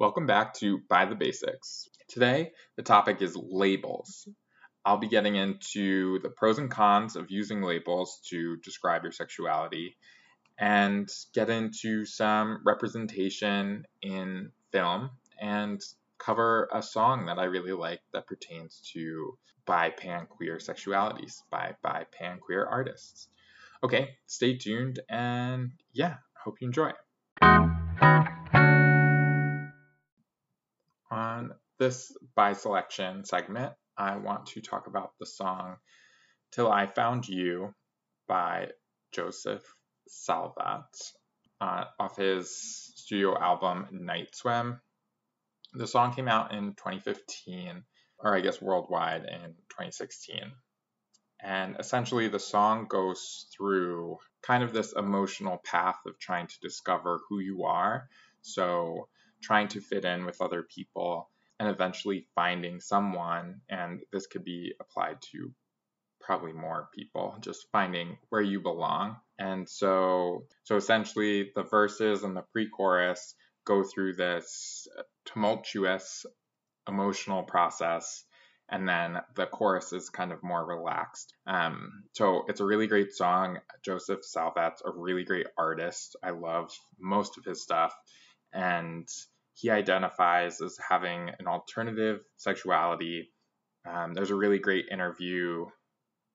Welcome back to By the Basics. Today, the topic is labels. I'll be getting into the pros and cons of using labels to describe your sexuality and get into some representation in film and cover a song that I really like that pertains to bi pan queer sexualities by bi pan queer artists. Okay, stay tuned and yeah, hope you enjoy. On this by selection segment, I want to talk about the song Till I Found You by Josef Salvat uh, off his studio album Night Swim. The song came out in 2015, or I guess worldwide in 2016. And essentially, the song goes through kind of this emotional path of trying to discover who you are. So, trying to fit in with other people and eventually finding someone. And this could be applied to probably more people, just finding where you belong. And so, so essentially, the verses and the pre chorus go through this tumultuous emotional process and then the chorus is kind of more relaxed. Um, so it's a really great song. Josef Salvat's a really great artist. I love most of his stuff, and he identifies as having an alternative sexuality. Um, there's a really great interview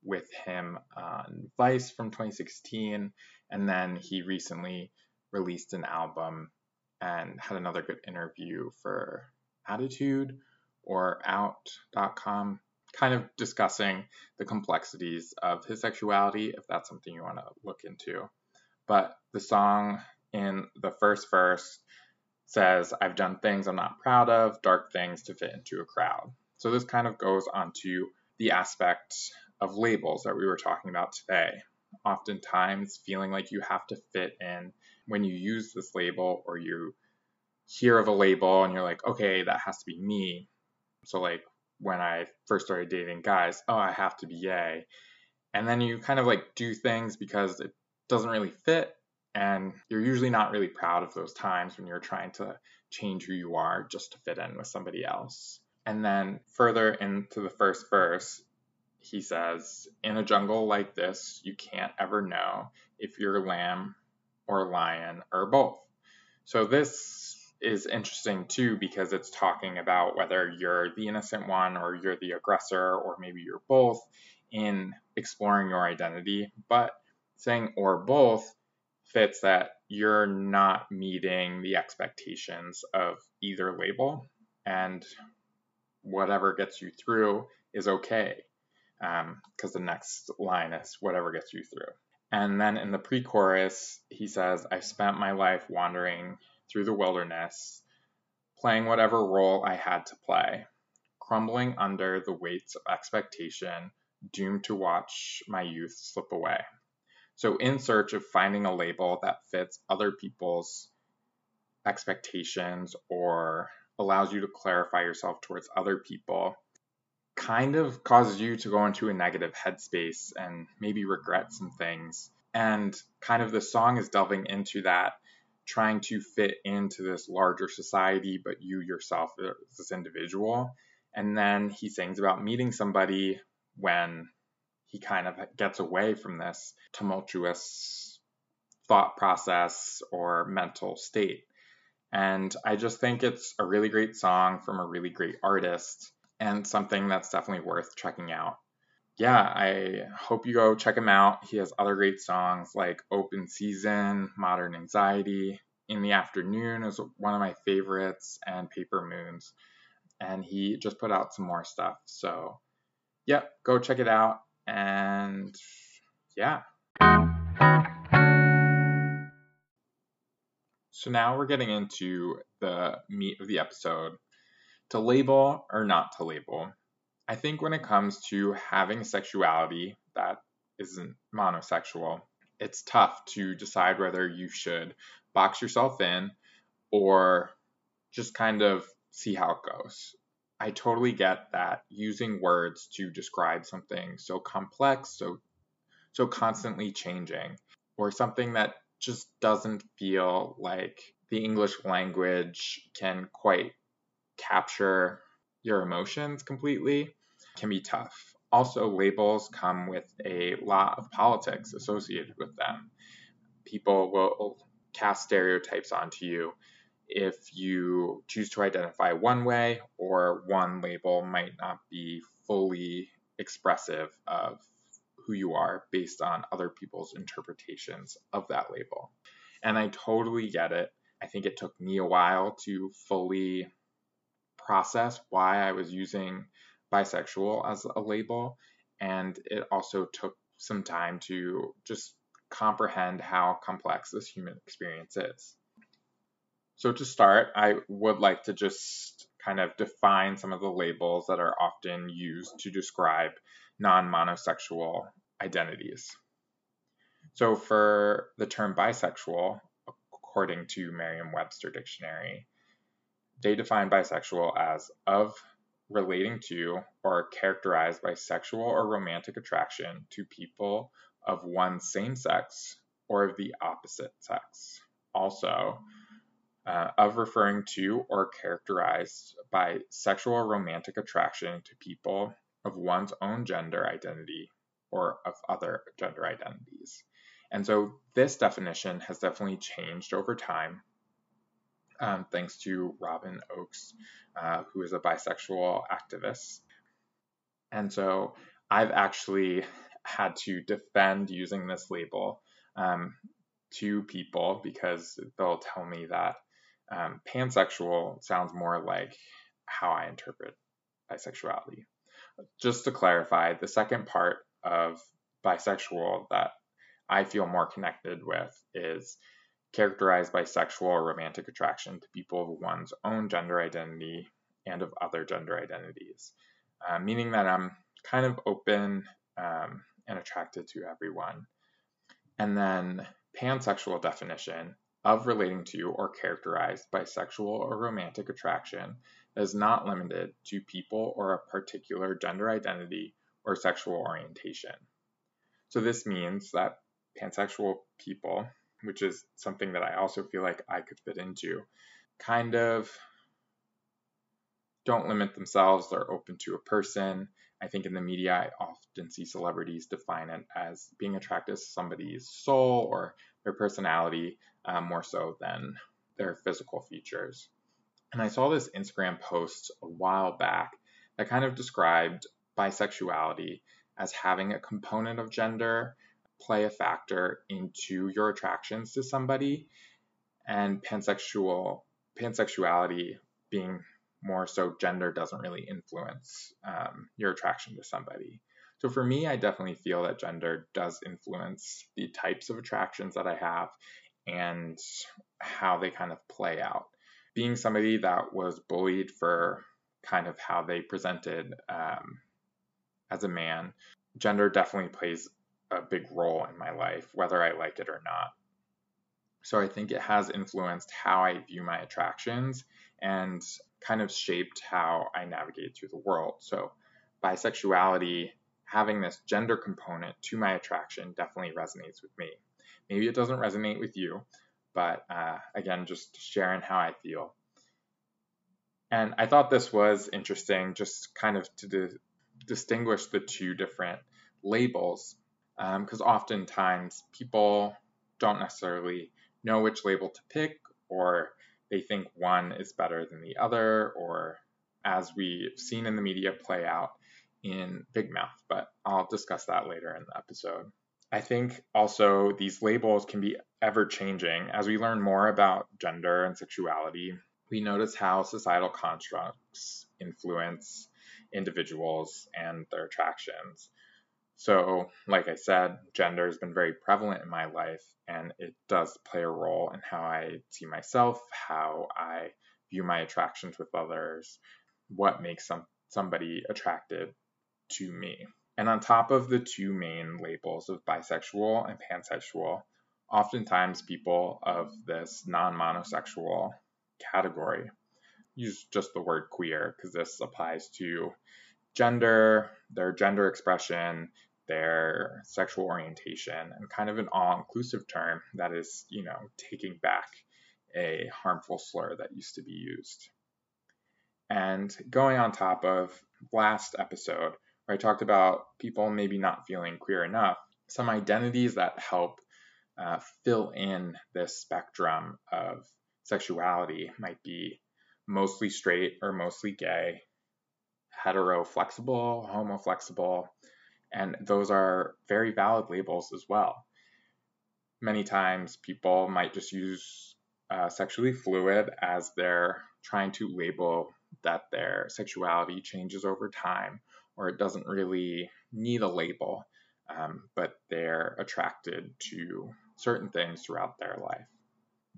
with him on Vice from 2016, and then he recently released an album and had another good interview for Attitude or out.com, kind of discussing the complexities of his sexuality, if that's something you want to look into. But the song in the first verse says, I've done things I'm not proud of, dark things to fit into a crowd. So this kind of goes onto the aspect of labels that we were talking about today. Oftentimes, feeling like you have to fit in when you use this label or you hear of a label and you're like, okay, that has to be me. So like when I first started dating guys, oh, I have to be gay. And then you kind of like do things because it doesn't really fit. And you're usually not really proud of those times when you're trying to change who you are just to fit in with somebody else. And then further into the first verse, he says, In a jungle like this, you can't ever know if you're a lamb or a lion or both. So this is interesting too because it's talking about whether you're the innocent one or you're the aggressor or maybe you're both in exploring your identity. But saying or both fits that you're not meeting the expectations of either label and whatever gets you through is okay because um, the next line is whatever gets you through. And then in the pre chorus, he says, I've spent my life wandering through the wilderness, playing whatever role I had to play, crumbling under the weights of expectation, doomed to watch my youth slip away. So, in search of finding a label that fits other people's expectations or allows you to clarify yourself towards other people, kind of causes you to go into a negative headspace and maybe regret some things. And kind of the song is delving into that trying to fit into this larger society, but you yourself as this individual. And then he sings about meeting somebody when he kind of gets away from this tumultuous thought process or mental state. And I just think it's a really great song from a really great artist and something that's definitely worth checking out yeah, I hope you go check him out. He has other great songs like Open Season, Modern Anxiety, In the Afternoon is one of my favorites, and Paper Moons. And he just put out some more stuff. So, yeah, go check it out. And yeah. So now we're getting into the meat of the episode to label or not to label. I think when it comes to having sexuality that isn't monosexual, it's tough to decide whether you should box yourself in or just kind of see how it goes. I totally get that using words to describe something so complex, so so constantly changing, or something that just doesn't feel like the English language can quite capture your emotions completely can be tough. Also, labels come with a lot of politics associated with them. People will cast stereotypes onto you if you choose to identify one way, or one label might not be fully expressive of who you are based on other people's interpretations of that label. And I totally get it. I think it took me a while to fully process why I was using bisexual as a label. And it also took some time to just comprehend how complex this human experience is. So, to start, I would like to just kind of define some of the labels that are often used to describe non monosexual identities. So, for the term bisexual, according to Merriam Webster Dictionary, they define bisexual as of relating to or characterized by sexual or romantic attraction to people of one same sex or of the opposite sex. Also, uh, of referring to or characterized by sexual romantic attraction to people of one's own gender identity or of other gender identities. And so this definition has definitely changed over time um, thanks to Robyn Ochs, uh, who is a bisexual activist. And so I've actually had to defend using this label um, to people because they'll tell me that um, pansexual sounds more like how I interpret bisexuality. Just to clarify, the second part of bisexual that I feel more connected with is characterized by sexual or romantic attraction to people of one's own gender identity and of other gender identities, uh, meaning that I'm kind of open um, and attracted to everyone. And then pansexual definition of relating to or characterized by sexual or romantic attraction is not limited to people or a particular gender identity or sexual orientation. So this means that pansexual people which is something that I also feel like I could fit into, kind of don't limit themselves. They're open to a person. I think in the media, I often see celebrities define it as being attracted to somebody's soul or their personality um, more so than their physical features. And I saw this Instagram post a while back that kind of described bisexuality as having a component of gender play a factor into your attractions to somebody and pansexual pansexuality being more so gender doesn't really influence um, your attraction to somebody so for me i definitely feel that gender does influence the types of attractions that i have and how they kind of play out being somebody that was bullied for kind of how they presented um, as a man gender definitely plays a big role in my life, whether I like it or not. So I think it has influenced how I view my attractions and kind of shaped how I navigate through the world. So bisexuality, having this gender component to my attraction definitely resonates with me. Maybe it doesn't resonate with you, but uh, again, just sharing how I feel. And I thought this was interesting, just kind of to di- distinguish the two different labels because um, oftentimes people don't necessarily know which label to pick or they think one is better than the other or as we've seen in the media play out in Big Mouth, but I'll discuss that later in the episode. I think also these labels can be ever changing. As we learn more about gender and sexuality, we notice how societal constructs influence individuals and their attractions. So, like I said, gender has been very prevalent in my life, and it does play a role in how I see myself, how I view my attractions with others, what makes some, somebody attractive to me. And on top of the two main labels of bisexual and pansexual, oftentimes people of this non monosexual category use just the word queer because this applies to gender, their gender expression, their sexual orientation, and kind of an all inclusive term that is, you know, taking back a harmful slur that used to be used. And going on top of last episode, where I talked about people maybe not feeling queer enough, some identities that help uh, fill in this spectrum of sexuality might be mostly straight or mostly gay, hetero flexible, homo flexible, and those are very valid labels as well. Many times people might just use uh, sexually fluid as they're trying to label that their sexuality changes over time or it doesn't really need a label, um, but they're attracted to certain things throughout their life.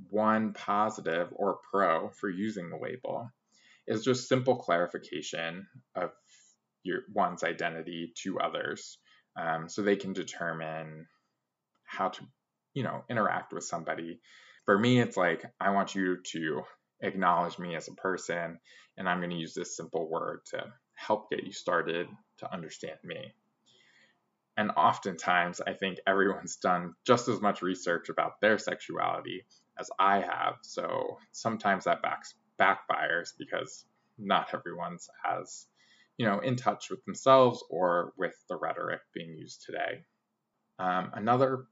One positive or pro for using the label is just simple clarification of your one's identity to others um, so they can determine how to you know interact with somebody for me it's like i want you to acknowledge me as a person and i'm going to use this simple word to help get you started to understand me and oftentimes i think everyone's done just as much research about their sexuality as i have so sometimes that backs, backfires because not everyone's as you know, in touch with themselves or with the rhetoric being used today. Um, another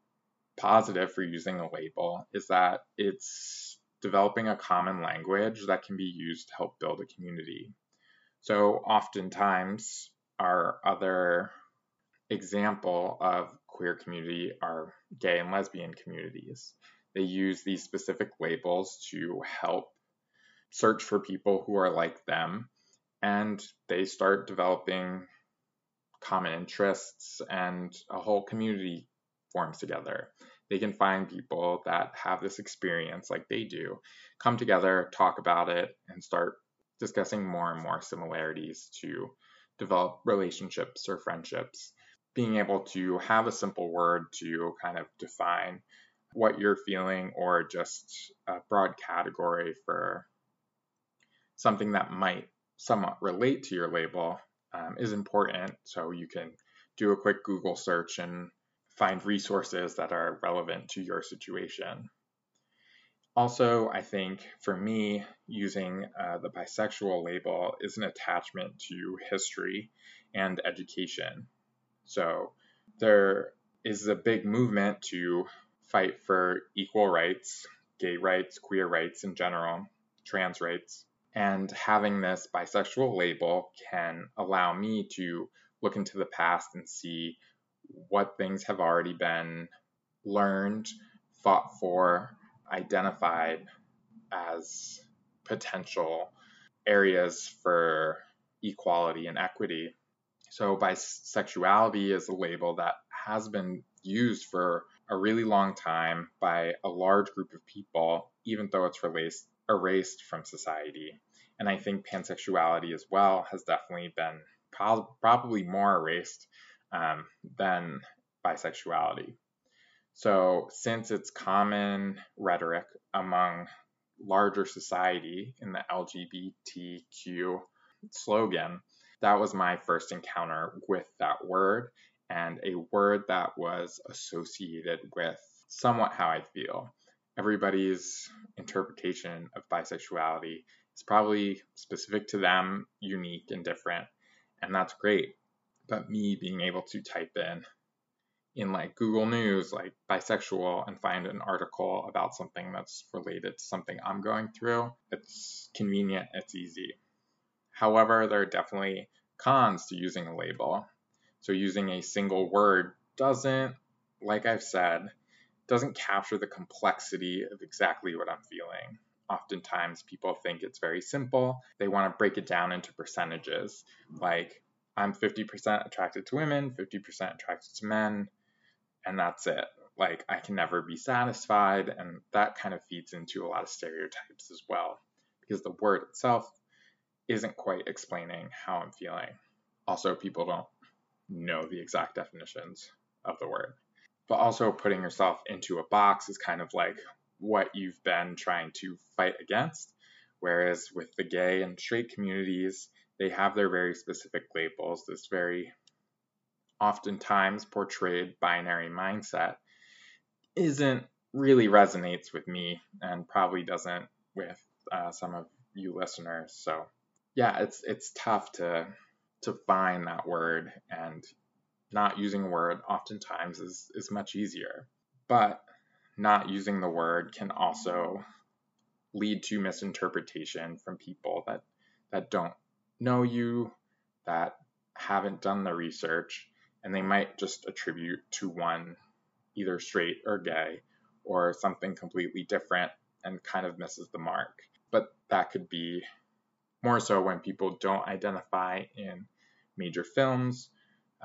positive for using a label is that it's developing a common language that can be used to help build a community. So, oftentimes, our other example of queer community are gay and lesbian communities. They use these specific labels to help search for people who are like them and they start developing common interests and a whole community forms together. They can find people that have this experience like they do, come together, talk about it, and start discussing more and more similarities to develop relationships or friendships. Being able to have a simple word to kind of define what you're feeling or just a broad category for something that might somewhat relate to your label um, is important. So you can do a quick Google search and find resources that are relevant to your situation. Also, I think for me, using uh, the bisexual label is an attachment to history and education. So there is a big movement to fight for equal rights, gay rights, queer rights in general, trans rights. And having this bisexual label can allow me to look into the past and see what things have already been learned, fought for, identified as potential areas for equality and equity. So, bisexuality is a label that has been used for a really long time by a large group of people, even though it's erased, erased from society. And I think pansexuality as well has definitely been pro- probably more erased um, than bisexuality. So, since it's common rhetoric among larger society in the LGBTQ slogan, that was my first encounter with that word and a word that was associated with somewhat how I feel. Everybody's interpretation of bisexuality is probably specific to them, unique and different, and that's great. But me being able to type in in like Google News, like bisexual, and find an article about something that's related to something I'm going through, it's convenient, it's easy. However, there are definitely cons to using a label. So using a single word doesn't, like I've said, doesn't capture the complexity of exactly what I'm feeling oftentimes people think it's very simple. They want to break it down into percentages. Like, I'm 50% attracted to women, 50% attracted to men, and that's it. Like, I can never be satisfied. And that kind of feeds into a lot of stereotypes as well, because the word itself isn't quite explaining how I'm feeling. Also, people don't know the exact definitions of the word. But also, putting yourself into a box is kind of like, what you've been trying to fight against. Whereas with the gay and straight communities, they have their very specific labels, this very oftentimes portrayed binary mindset isn't really resonates with me and probably doesn't with uh, some of you listeners. So yeah, it's it's tough to to find that word and not using a word oftentimes is, is much easier. But not using the word can also lead to misinterpretation from people that that don't know you, that haven't done the research, and they might just attribute to one either straight or gay or something completely different and kind of misses the mark. But that could be more so when people don't identify in major films,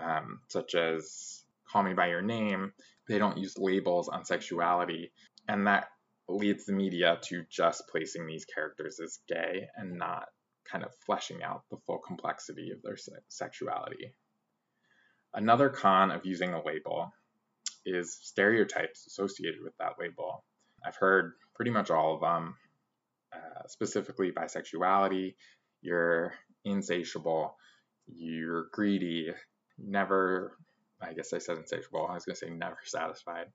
um, such as Call Me By Your Name. They don't use labels on sexuality, and that leads the media to just placing these characters as gay and not kind of fleshing out the full complexity of their se- sexuality. Another con of using a label is stereotypes associated with that label. I've heard pretty much all of them, uh, specifically bisexuality, you're insatiable, you're greedy, never, I guess I said insatiable, I was going to say never satisfied.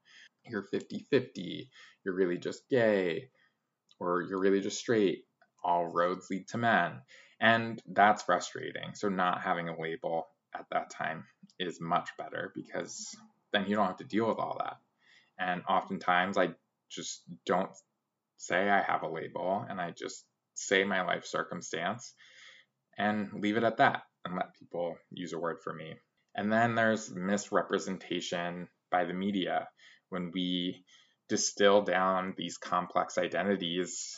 You're 50 50, you're really just gay, or you're really just straight. All roads lead to men. And that's frustrating. So, not having a label at that time is much better because then you don't have to deal with all that. And oftentimes I just don't say I have a label and I just say my life circumstance and leave it at that and let people use a word for me. And then there's misrepresentation by the media when we distill down these complex identities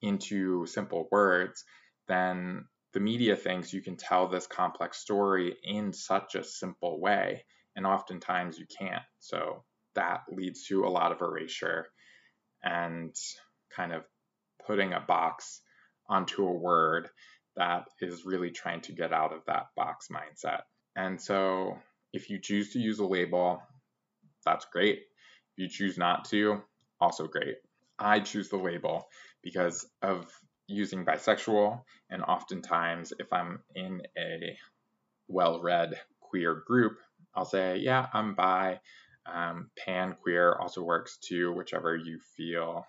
into simple words, then the media thinks you can tell this complex story in such a simple way and oftentimes you can't. So that leads to a lot of erasure and kind of putting a box onto a word that is really trying to get out of that box mindset. And so if you choose to use a label, that's great. If you choose not to, also great. I choose the label because of using bisexual, and oftentimes, if I'm in a well read queer group, I'll say, yeah, I'm bi. Um, pan queer also works too, whichever you feel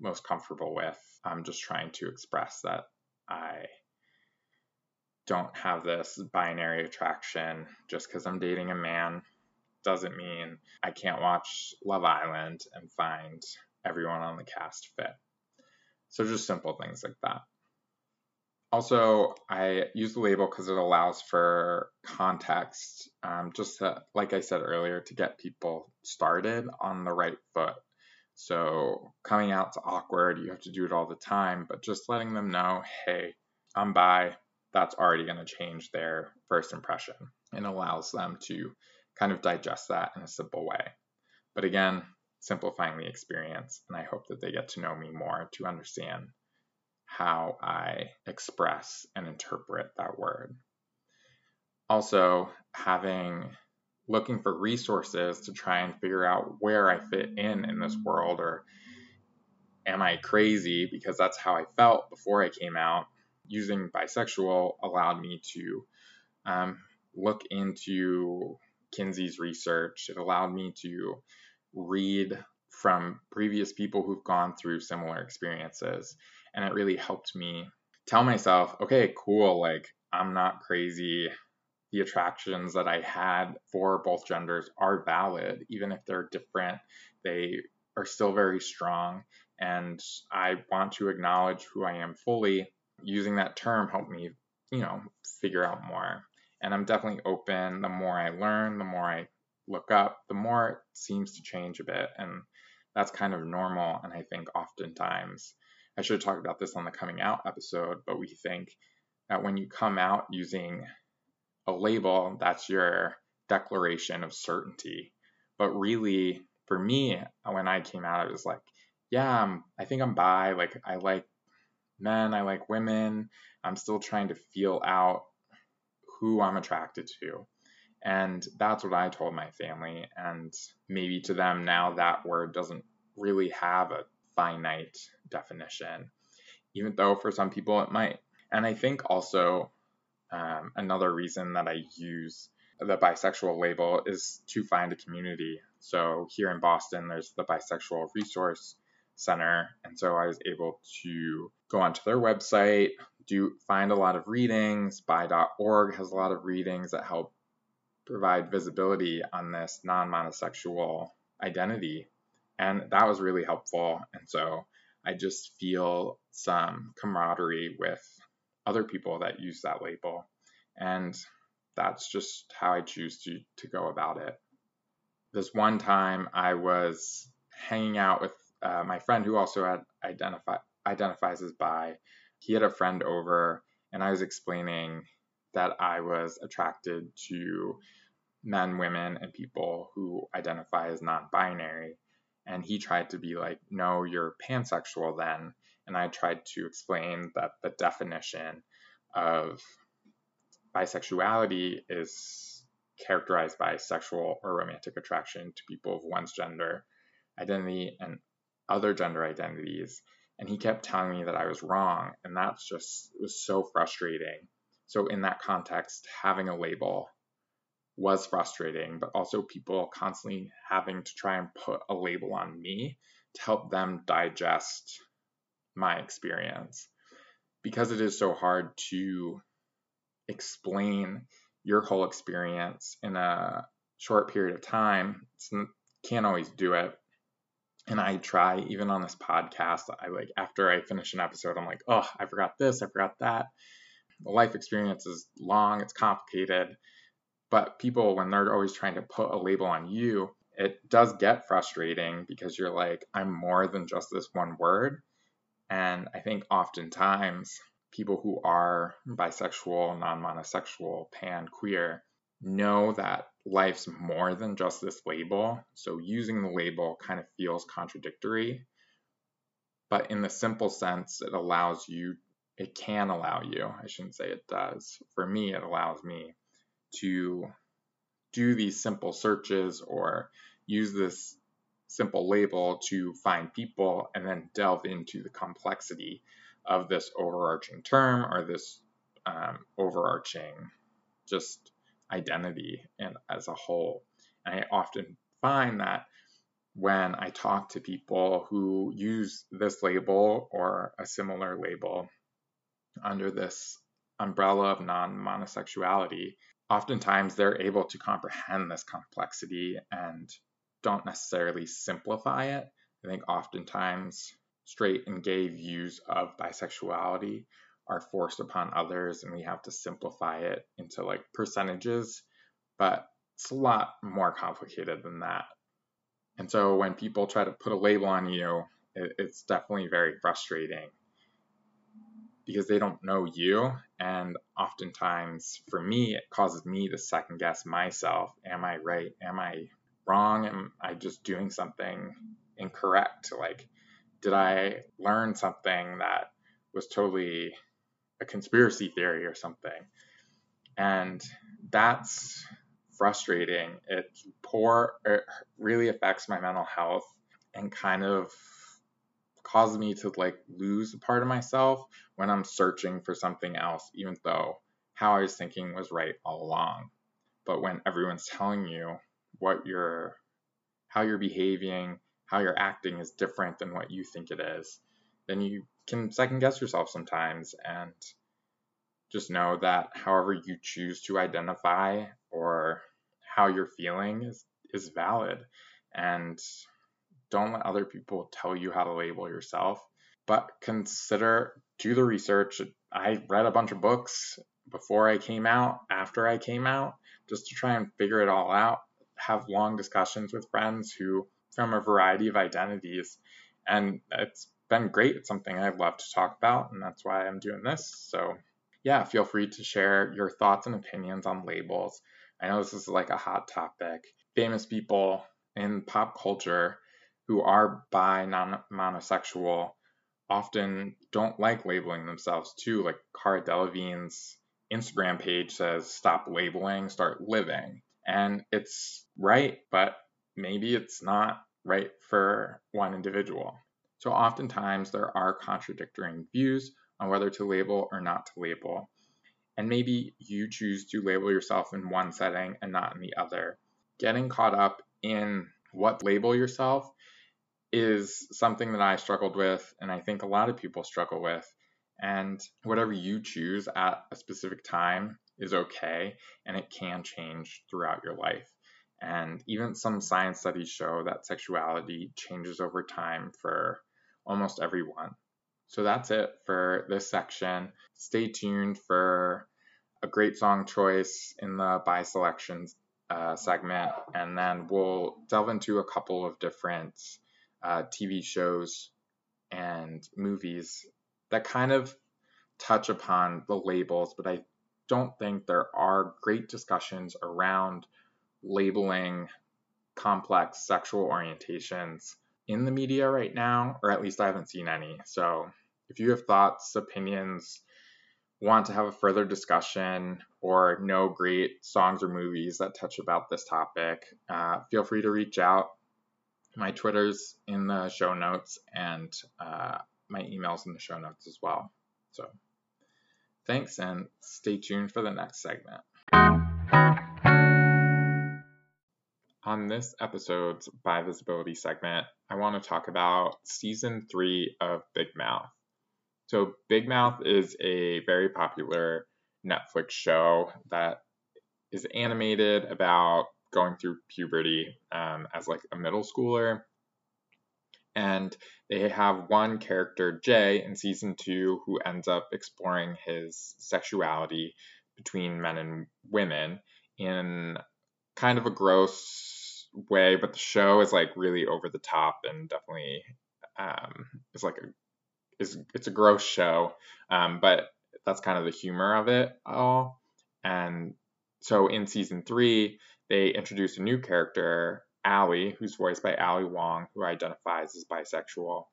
most comfortable with. I'm just trying to express that I don't have this binary attraction just because I'm dating a man doesn't mean I can't watch Love Island and find everyone on the cast fit. So just simple things like that. Also, I use the label because it allows for context, um, just to, like I said earlier, to get people started on the right foot. So coming out's awkward, you have to do it all the time, but just letting them know, hey, I'm bi, that's already going to change their first impression and allows them to kind of digest that in a simple way. But again, simplifying the experience, and I hope that they get to know me more to understand how I express and interpret that word. Also, having looking for resources to try and figure out where I fit in in this world or am I crazy because that's how I felt before I came out. Using bisexual allowed me to um, look into Kinsey's research. It allowed me to read from previous people who've gone through similar experiences and it really helped me tell myself, okay, cool, like I'm not crazy. The attractions that I had for both genders are valid, even if they're different. They are still very strong, and I want to acknowledge who I am fully. Using that term helped me, you know, figure out more. And I'm definitely open. The more I learn, the more I look up, the more it seems to change a bit. And that's kind of normal. And I think oftentimes I should have talked about this on the coming out episode, but we think that when you come out using a label, that's your declaration of certainty. But really, for me, when I came out, it was like, yeah, I'm, I think I'm bi. Like, I like men, I like women. I'm still trying to feel out who I'm attracted to. And that's what I told my family. And maybe to them now, that word doesn't really have a finite definition, even though for some people it might. And I think also um, another reason that I use the bisexual label is to find a community. So here in Boston, there's the Bisexual Resource Center. And so I was able to go onto their website, do find a lot of readings. Bi.org has a lot of readings that help provide visibility on this non monosexual identity. And that was really helpful. And so I just feel some camaraderie with other people that use that label. And that's just how I choose to, to go about it. This one time I was hanging out with uh, my friend who also had identify, identifies as bi. He had a friend over, and I was explaining that I was attracted to men, women, and people who identify as non binary. And he tried to be like, no, you're pansexual then. And I tried to explain that the definition of bisexuality is characterized by sexual or romantic attraction to people of one's gender identity and other gender identities. And he kept telling me that I was wrong. And that's just was so frustrating. So, in that context, having a label was frustrating, but also people constantly having to try and put a label on me to help them digest my experience. Because it is so hard to explain your whole experience in a short period of time, can't always do it. And I try, even on this podcast, I like after I finish an episode, I'm like, oh, I forgot this, I forgot that. The life experience is long, it's complicated but people, when they're always trying to put a label on you, it does get frustrating because you're like, I'm more than just this one word. And I think oftentimes people who are bisexual, non monosexual, pan, queer know that life's more than just this label. So using the label kind of feels contradictory. But in the simple sense, it allows you, it can allow you, I shouldn't say it does. For me, it allows me to do these simple searches or use this simple label to find people and then delve into the complexity of this overarching term or this um, overarching just identity and as a whole. And I often find that when I talk to people who use this label or a similar label under this umbrella of non monosexuality, oftentimes they're able to comprehend this complexity and don't necessarily simplify it. I think oftentimes straight and gay views of bisexuality are forced upon others and we have to simplify it into like percentages, but it's a lot more complicated than that. And so when people try to put a label on you, it's definitely very frustrating because they don't know you. And oftentimes, for me, it causes me to second guess myself. Am I right? Am I wrong? Am I just doing something incorrect? Like, did I learn something that was totally a conspiracy theory or something? And that's frustrating. It poor it really affects my mental health and kind of causes me to like lose a part of myself when I'm searching for something else, even though how I was thinking was right all along. But when everyone's telling you what you're, how you're behaving, how you're acting is different than what you think it is, then you can second guess yourself sometimes and just know that however you choose to identify or how you're feeling is, is valid. And don't let other people tell you how to label yourself, but consider, do the research. I read a bunch of books before I came out, after I came out, just to try and figure it all out. Have long discussions with friends who, from a variety of identities, and it's been great. It's something I love to talk about, and that's why I'm doing this. So, yeah, feel free to share your thoughts and opinions on labels. I know this is like a hot topic. Famous people in pop culture who are bi, non monosexual, often don't like labeling themselves too. Like Cara Delevingne's Instagram page says, stop labeling, start living. And it's right, but maybe it's not right for one individual. So oftentimes there are contradicting views on whether to label or not to label. and maybe you choose to label yourself in one setting and not in the other. Getting caught up in what label yourself is something that I struggled with, and I think a lot of people struggle with. And whatever you choose at a specific time is okay, and it can change throughout your life. And even some science studies show that sexuality changes over time for almost everyone. So that's it for this section. Stay tuned for a great song choice in the by selections uh, segment, and then we'll delve into a couple of different uh, TV shows and movies that kind of touch upon the labels, but I don't think there are great discussions around labeling complex sexual orientations in the media right now, or at least I haven't seen any. So if you have thoughts, opinions, want to have a further discussion, or know great songs or movies that touch about this topic, uh, feel free to reach out. My Twitter's in the show notes, and uh, my email's in the show notes as well. So thanks, and stay tuned for the next segment. On this episode's By Visibility segment, I want to talk about season three of Big Mouth. So, Big Mouth is a very popular Netflix show that is animated about going through puberty um, as like a middle schooler. And they have one character, Jay, in season two, who ends up exploring his sexuality between men and women in kind of a gross way, but the show is like really over the top and definitely um, is like a is it's a gross show, um, but that's kind of the humor of it all. And so in season three, they introduce a new character, Ali, who's voiced by Ali Wong, who identifies as bisexual,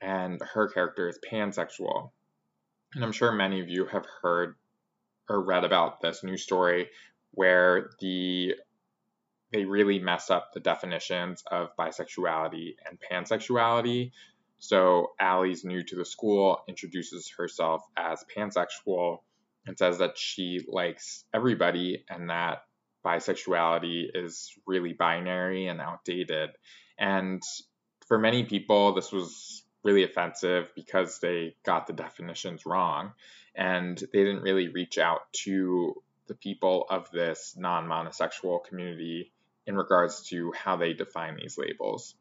and her character is pansexual. And I'm sure many of you have heard or read about this new story where the they really mess up the definitions of bisexuality and pansexuality so Ali's new to the school, introduces herself as pansexual, and says that she likes everybody and that bisexuality is really binary and outdated. And for many people, this was really offensive because they got the definitions wrong and they didn't really reach out to the people of this non monosexual community in regards to how they define these labels.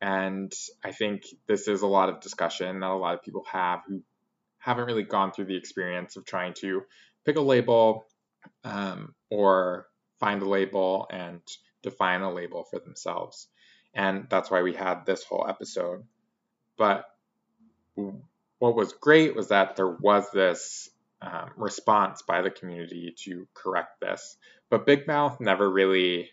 And I think this is a lot of discussion that a lot of people have who haven't really gone through the experience of trying to pick a label um, or find a label and define a label for themselves. And that's why we had this whole episode. But what was great was that there was this um, response by the community to correct this. But Big Mouth never really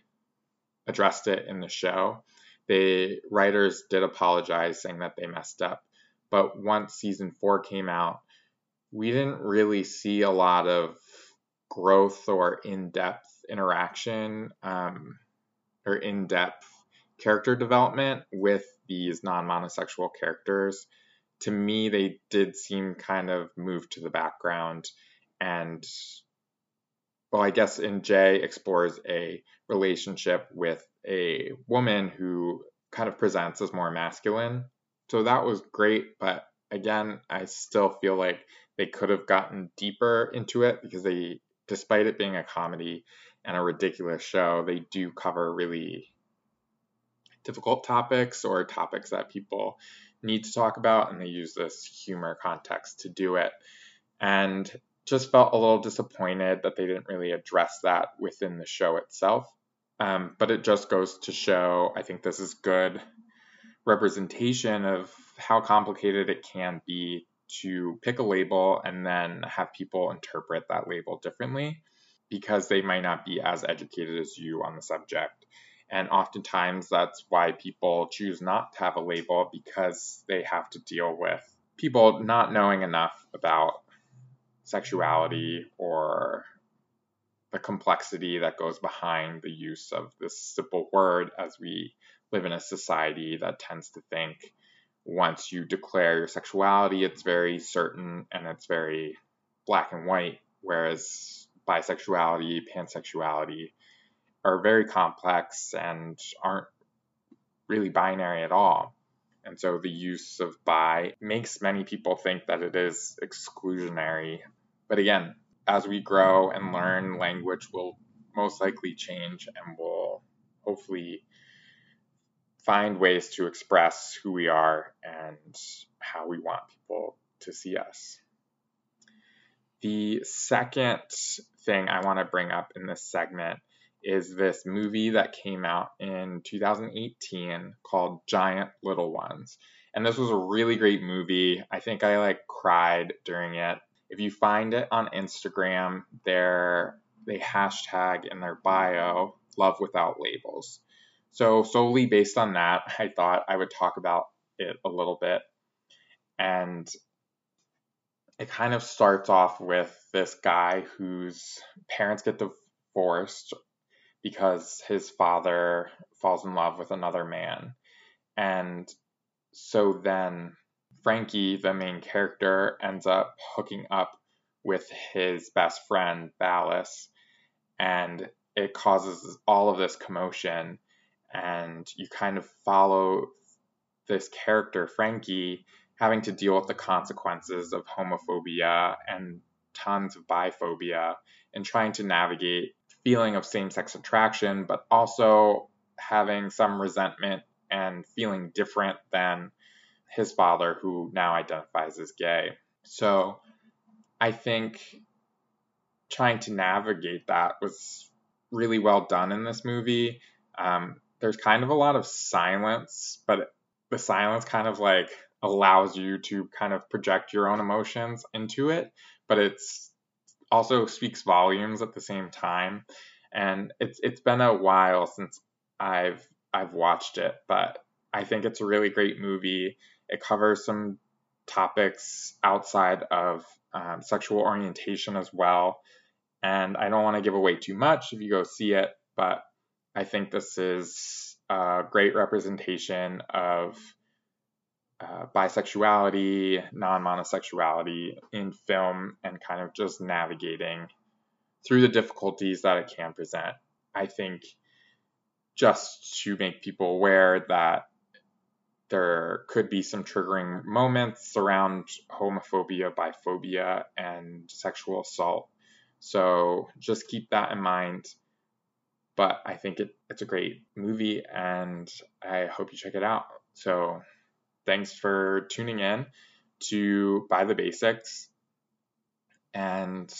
addressed it in the show the writers did apologize, saying that they messed up. But once season four came out, we didn't really see a lot of growth or in depth interaction um, or in depth character development with these non monosexual characters. To me, they did seem kind of moved to the background. And, well, I guess in Jay explores a relationship with a woman who kind of presents as more masculine. So that was great, but again, I still feel like they could have gotten deeper into it because they, despite it being a comedy and a ridiculous show, they do cover really difficult topics or topics that people need to talk about, and they use this humor context to do it. And just felt a little disappointed that they didn't really address that within the show itself. Um, but it just goes to show, I think this is good representation of how complicated it can be to pick a label and then have people interpret that label differently because they might not be as educated as you on the subject. And oftentimes that's why people choose not to have a label because they have to deal with people not knowing enough about sexuality or the complexity that goes behind the use of this simple word as we live in a society that tends to think once you declare your sexuality, it's very certain and it's very black and white. whereas bisexuality, pansexuality are very complex and aren't really binary at all. And so the use of bi makes many people think that it is exclusionary. But again, as we grow and learn, language will most likely change and we'll hopefully find ways to express who we are and how we want people to see us. The second thing I want to bring up in this segment is this movie that came out in 2018 called Giant Little Ones. And this was a really great movie. I think I like cried during it. If you find it on Instagram, they're, they hashtag in their bio love without labels. So, solely based on that, I thought I would talk about it a little bit. And it kind of starts off with this guy whose parents get divorced because his father falls in love with another man. And so then Frankie, the main character, ends up hooking up with his best friend, Ballas, and it causes all of this commotion. And you kind of follow this character, Frankie, having to deal with the consequences of homophobia and tons of biphobia and trying to navigate feeling of same sex attraction, but also having some resentment and feeling different than his father, who now identifies as gay. So I think trying to navigate that was really well done in this movie. Um, there's kind of a lot of silence, but the silence kind of like allows you to kind of project your own emotions into it, but it's also speaks volumes at the same time. And it's it's been a while since I've I've watched it, but I think it's a really great movie. It covers some topics outside of um, sexual orientation as well. And I don't want to give away too much if you go see it, but I think this is a great representation of uh, bisexuality, non monosexuality in film and kind of just navigating through the difficulties that it can present. I think just to make people aware that there could be some triggering moments around homophobia, biphobia, and sexual assault. So just keep that in mind. But I think it, it's a great movie and I hope you check it out. So thanks for tuning in to Bi the Basics. And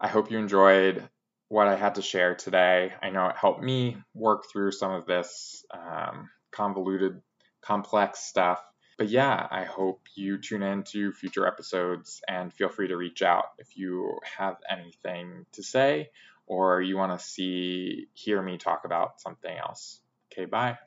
I hope you enjoyed what I had to share today. I know it helped me work through some of this um, convoluted, complex stuff. But yeah, I hope you tune in to future episodes and feel free to reach out if you have anything to say or you want to see, hear me talk about something else. Okay, bye.